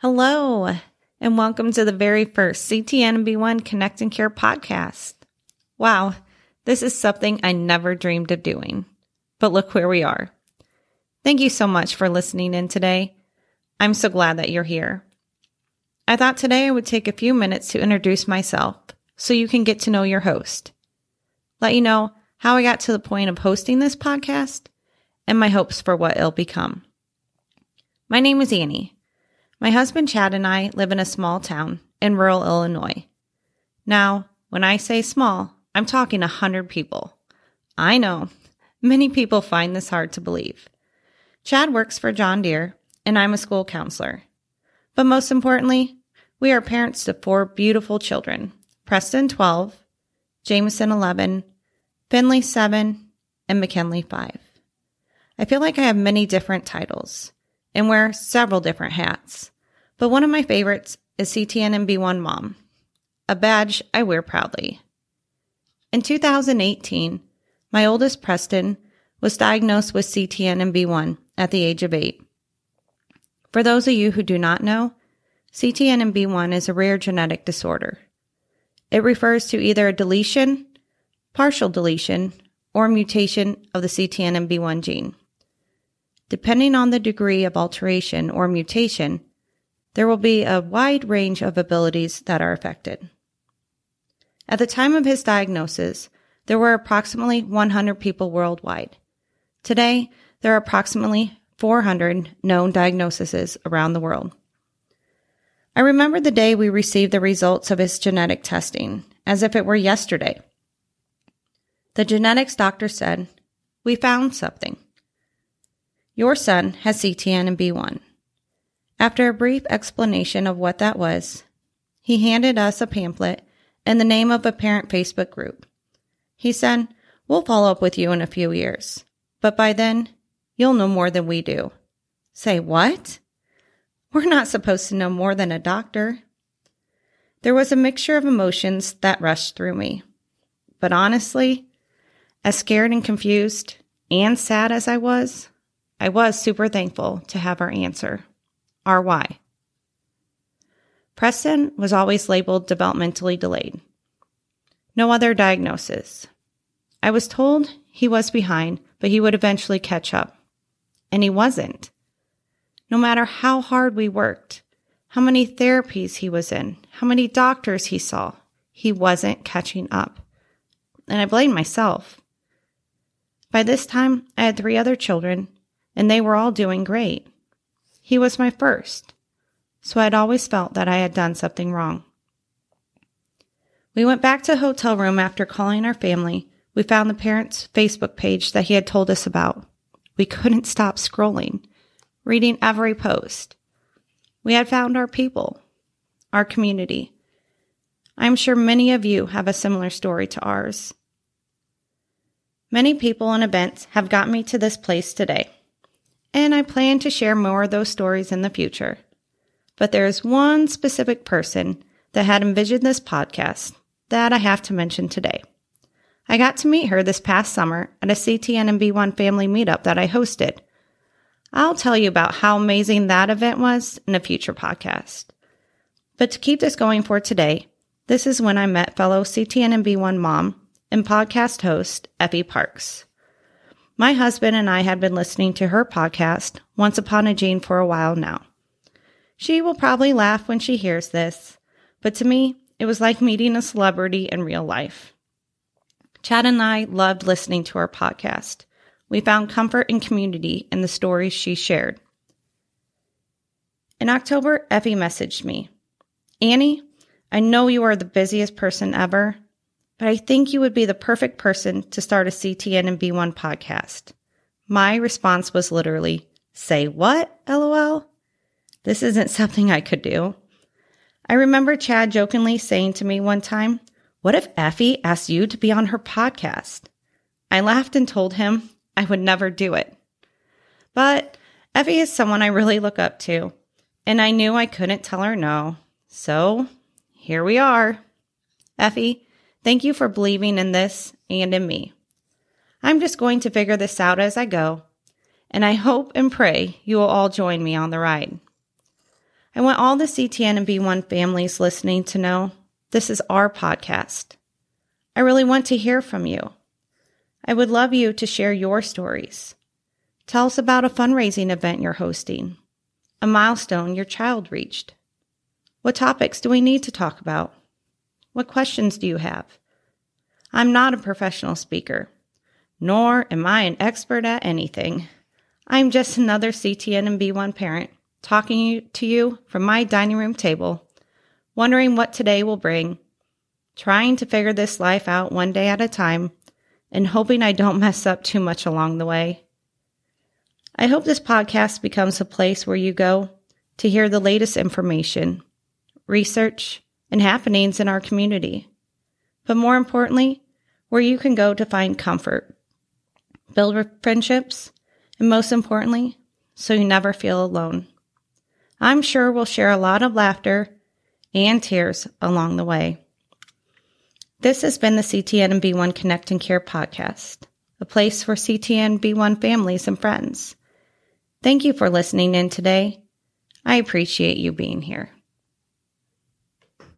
Hello, and welcome to the very first CTNB1 Connect and Care podcast. Wow, this is something I never dreamed of doing. But look where we are. Thank you so much for listening in today. I'm so glad that you're here. I thought today I would take a few minutes to introduce myself so you can get to know your host. Let you know how I got to the point of hosting this podcast and my hopes for what it'll become. My name is Annie. My husband Chad and I live in a small town in rural Illinois. Now, when I say small, I'm talking a hundred people. I know many people find this hard to believe. Chad works for John Deere, and I'm a school counselor. But most importantly, we are parents to four beautiful children Preston 12, Jameson 11, Finley 7, and McKinley 5. I feel like I have many different titles and wear several different hats. But one of my favorites is CTNNB1 Mom, a badge I wear proudly. In 2018, my oldest Preston was diagnosed with CTNNB1 at the age of eight. For those of you who do not know, CTNNB1 is a rare genetic disorder. It refers to either a deletion, partial deletion, or mutation of the CTNNB1 gene. Depending on the degree of alteration or mutation, there will be a wide range of abilities that are affected. At the time of his diagnosis, there were approximately 100 people worldwide. Today, there are approximately 400 known diagnoses around the world. I remember the day we received the results of his genetic testing as if it were yesterday. The genetics doctor said, We found something. Your son has CTNNB1. After a brief explanation of what that was, he handed us a pamphlet and the name of a parent Facebook group. He said, We'll follow up with you in a few years, but by then, you'll know more than we do. Say what? We're not supposed to know more than a doctor. There was a mixture of emotions that rushed through me. But honestly, as scared and confused and sad as I was, I was super thankful to have our answer, why. Preston was always labeled developmentally delayed. No other diagnosis. I was told he was behind, but he would eventually catch up. And he wasn't. No matter how hard we worked, how many therapies he was in, how many doctors he saw, he wasn't catching up. And I blamed myself. By this time, I had three other children and they were all doing great. He was my first, so I'd always felt that I had done something wrong. We went back to the hotel room after calling our family. We found the parents' Facebook page that he had told us about. We couldn't stop scrolling, reading every post. We had found our people, our community. I'm sure many of you have a similar story to ours. Many people and events have got me to this place today and I plan to share more of those stories in the future. But there is one specific person that had envisioned this podcast that I have to mention today. I got to meet her this past summer at a CTNNB1 family meetup that I hosted. I'll tell you about how amazing that event was in a future podcast. But to keep this going for today, this is when I met fellow CTNNB1 mom and podcast host Effie Parks. My husband and I have been listening to her podcast, Once Upon a Gene, for a while now. She will probably laugh when she hears this, but to me, it was like meeting a celebrity in real life. Chad and I loved listening to her podcast. We found comfort and community in the stories she shared. In October, Effie messaged me Annie, I know you are the busiest person ever, but I think you would be the perfect person to start a CTNNB1 podcast. My response was literally, say what? LOL. This isn't something I could do. I remember Chad jokingly saying to me one time, What if Effie asked you to be on her podcast? I laughed and told him I would never do it. But Effie is someone I really look up to, and I knew I couldn't tell her no. So here we are. Effie, Thank you for believing in this and in me. I'm just going to figure this out as I go, and I hope and pray you will all join me on the ride. I want all the CTNNB1 families listening to know this is our podcast. I really want to hear from you. I would love you to share your stories. Tell us about a fundraising event you're hosting, a milestone your child reached. What topics do we need to talk about? What questions do you have? I'm not a professional speaker, nor am I an expert at anything. I'm just another CTNNB1 parent talking to you from my dining room table, wondering what today will bring, trying to figure this life out one day at a time, and hoping I don't mess up too much along the way. I hope this podcast becomes a place where you go to hear the latest information, research, and happenings in our community. But more importantly, where you can go to find comfort, build friendships, and most importantly, so you never feel alone. I'm sure we'll share a lot of laughter and tears along the way. This has been the CTNNB1 Connect and Care podcast, a place for CTN B1 families and friends. Thank you for listening in today. I appreciate you being here.